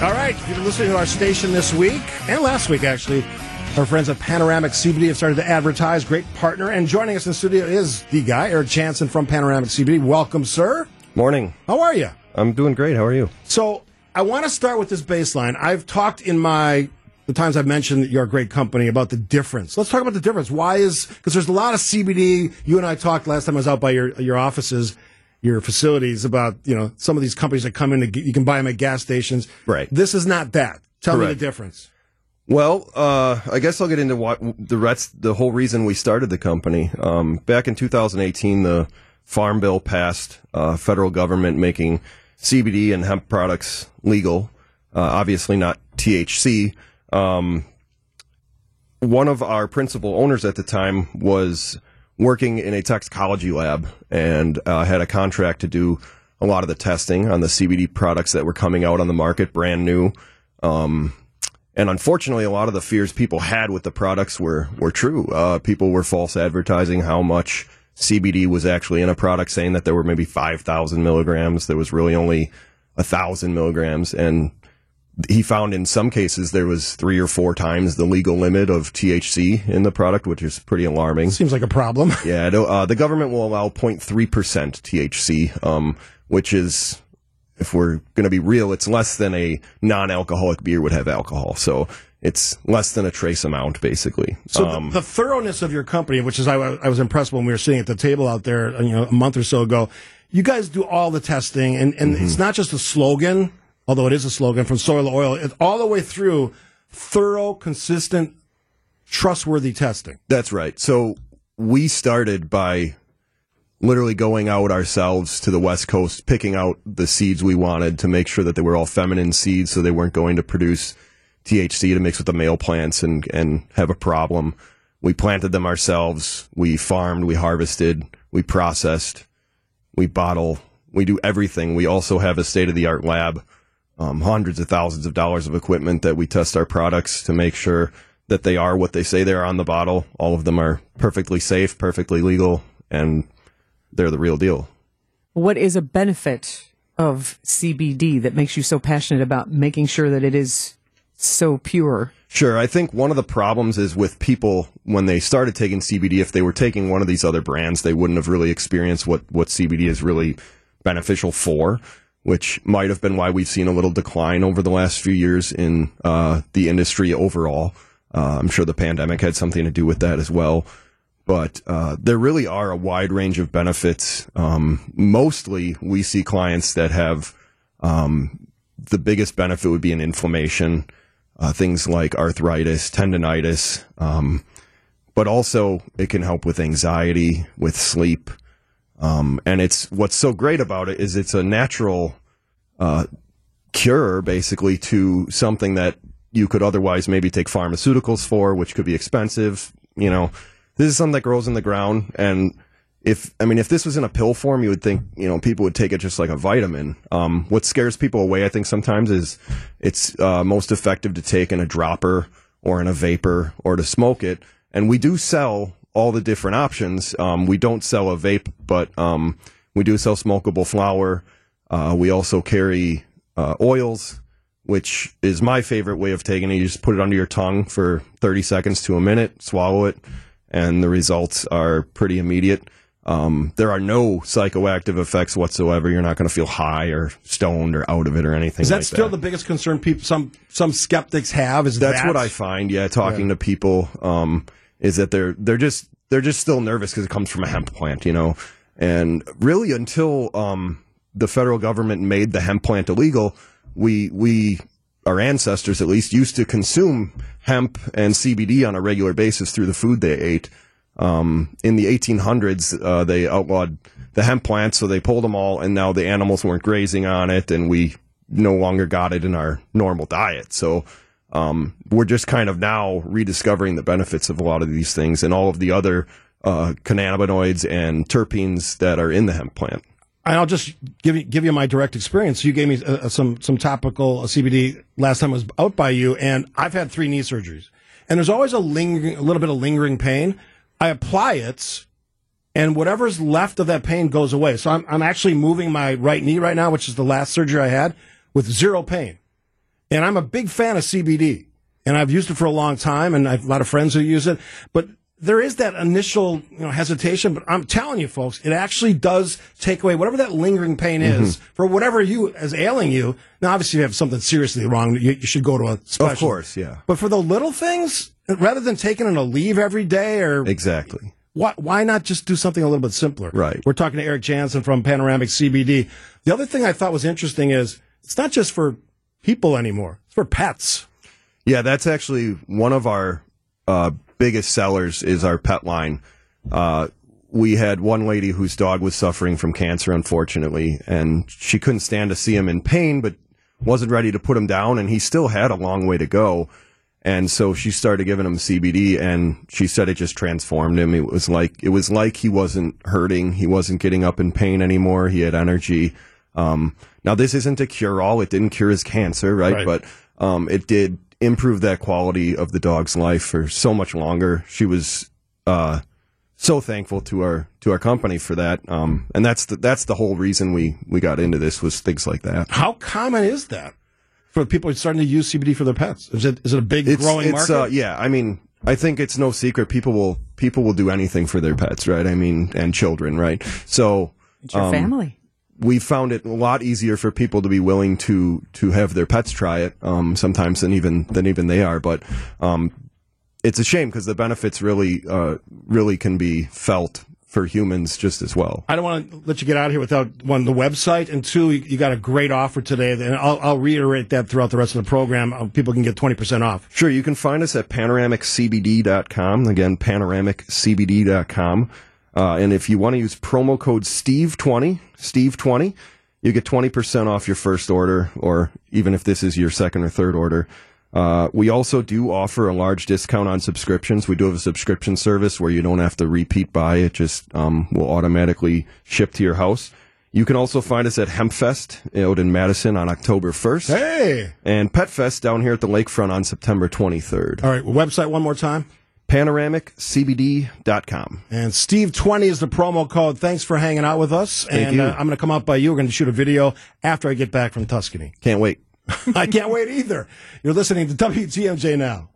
All right, you've been listening to our station this week and last week, actually, our friends at Panoramic CBD have started to advertise. Great partner. And joining us in the studio is the guy, Eric Jansen from Panoramic CBD. Welcome, sir. Morning. How are you? I'm doing great. How are you? So I want to start with this baseline. I've talked in my the times I've mentioned your great company about the difference. Let's talk about the difference. Why is because there's a lot of CBD. You and I talked last time I was out by your your offices, your facilities about you know some of these companies that come in. To, you can buy them at gas stations. Right. This is not that. Tell me the difference. Well, uh, I guess I'll get into what the rest, the whole reason we started the company. Um, back in 2018, the Farm Bill passed, uh, federal government making CBD and hemp products legal. Uh, obviously not THC. Um, one of our principal owners at the time was working in a toxicology lab and uh, had a contract to do a lot of the testing on the CBD products that were coming out on the market, brand new. Um, and unfortunately, a lot of the fears people had with the products were were true. Uh, people were false advertising how much CBD was actually in a product, saying that there were maybe five thousand milligrams. There was really only a thousand milligrams, and he found in some cases there was three or four times the legal limit of THC in the product, which is pretty alarming. Seems like a problem. Yeah, uh, the government will allow 0.3% THC, um, which is, if we're going to be real, it's less than a non-alcoholic beer would have alcohol. So it's less than a trace amount, basically. So um, the, the thoroughness of your company, which is I, I was impressed when we were sitting at the table out there, you know, a month or so ago. You guys do all the testing, and, and Mm-hmm. it's not just a slogan, although it is a slogan from soil to oil. It's all the way through thorough, consistent, trustworthy testing. That's right. So we started by literally going out ourselves to the West Coast, picking out the seeds we wanted to make sure that they were all feminine seeds so they weren't going to produce THC to mix with the male plants and, and have a problem. We planted them ourselves. We farmed, we harvested, we processed, we bottle, we do everything. We also have a state of the art lab, um, hundreds of thousands of dollars of equipment that we test our products to make sure that they are what they say they are on the bottle. All of them are perfectly safe, perfectly legal, and they're the real deal. What is a benefit of CBD that makes you so passionate about making sure that it is so pure? Sure. I think one of the problems is with people when they started taking CBD, if they were taking one of these other brands, they wouldn't have really experienced what, what CBD is really beneficial for, which might have been why we've seen a little decline over the last few years in uh, the industry overall. Uh, I'm sure the pandemic had something to do with that as well. But uh, there really are a wide range of benefits. Um, mostly, we see clients that have um, the biggest benefit would be an inflammation uh, things like arthritis, tendonitis, um, but also it can help with anxiety, with sleep. Um, and it's what's so great about it is it's a natural uh, cure, basically, to something that you could otherwise maybe take pharmaceuticals for, which could be expensive. You know, this is something that grows in the ground, and if I mean, if this was in a pill form, you would think you know people would take it just like a vitamin. Um, what scares people away, I think, sometimes is it's uh, most effective to take in a dropper or in a vapor or to smoke it. And we do sell all the different options. Um, we don't sell a vape, but um, we do sell smokable flower. Uh, we also carry uh, oils, which is my favorite way of taking it. You just put it under your tongue for 30 seconds to a minute, swallow it, and the results are pretty immediate. Um, there are no psychoactive effects whatsoever. You're not going to feel high or stoned or out of it or anything. Is that like still that. the biggest concern people some some skeptics have? Is That's that what I find. Yeah, talking to people, um, is that they're they're just they're just still nervous because it comes from a hemp plant, you know. And really, until um, the federal government made the hemp plant illegal, we we our ancestors at least used to consume hemp and CBD on a regular basis through the food they ate. Um, in the 1800s, uh, they outlawed the hemp plant, so they pulled them all, and now the animals weren't grazing on it, and we no longer got it in our normal diet. So um, we're just kind of now rediscovering the benefits of a lot of these things and all of the other uh, cannabinoids and terpenes that are in the hemp plant. and I'll just give you give you my direct experience. You gave me uh, some some topical CBD last time I was out by you, and I've had three knee surgeries, and there's always a lingering, a little bit of lingering pain. I apply it, and whatever's left of that pain goes away. So I'm I'm actually moving my right knee right now, which is the last surgery I had, with zero pain. And I'm a big fan of CBD, and I've used it for a long time, and I have a lot of friends who use it. But there is that initial you know, hesitation, but I'm telling you, folks, it actually does take away whatever that lingering pain mm-hmm. is for whatever you is ailing you. Now, obviously, if you have something seriously wrong, you, you should go to a specialist. Of course, yeah. But for the little things, rather than taking in Aleve every day or Exactly. why, why not just do something a little bit simpler? Right. We're talking to Eric Jansen from Panoramic CBD. The other thing I thought was interesting is it's not just for people anymore; it's for pets. Yeah, that's actually one of our uh, biggest sellers is our pet line. Uh, we had one lady whose dog was suffering from cancer, unfortunately, and she couldn't stand to see him in pain, but wasn't ready to put him down, and he still had a long way to go. And so she started giving him CBD, and she said it just transformed him. It was like it was like he wasn't hurting, he wasn't getting up in pain anymore. He had energy. Um, now this isn't a cure all; it didn't cure his cancer, right? Right. But um, it did improve that quality of the dog's life for so much longer. She was uh, so thankful to our to our company for that, um, and that's the that's the whole reason we we got into this was things like that. How common is that for people starting to use CBD for their pets? Is it is it a big growing market? Uh, yeah, I mean, I think it's no secret people will people will do anything for their pets, right? I mean, and children, right? So It's your family. We found it a lot easier for people to be willing to to have their pets try it um, sometimes than even than even they are. But um, it's a shame because the benefits really uh, really can be felt for humans just as well. I don't want to let you get out of here without one the website and two you, you got a great offer today and I'll, I'll reiterate that throughout the rest of the program. Uh, people can get twenty percent off. Sure, you can find us at panoramiccbd.com. Again, panoramiccbd.com. Uh, and if you want to use promo code Steve20, Steve20, you get 20% off your first order, or even if this is your second or third order. Uh, we also do offer a large discount on subscriptions. We do have a subscription service where you don't have to repeat buy. It just um, will automatically ship to your house. You can also find us at Hempfest out in Madison on October 1st Hey, and Petfest down here at the lakefront on September 23rd. all right. Website one more time. PanoramicCBD.com. And Steve twenty is the promo code. Thanks for hanging out with us. and you. Uh, I'm going to come out by you. We're going to shoot a video after I get back from Tuscany. Can't wait. I can't wait either. You're listening to WTMJ now.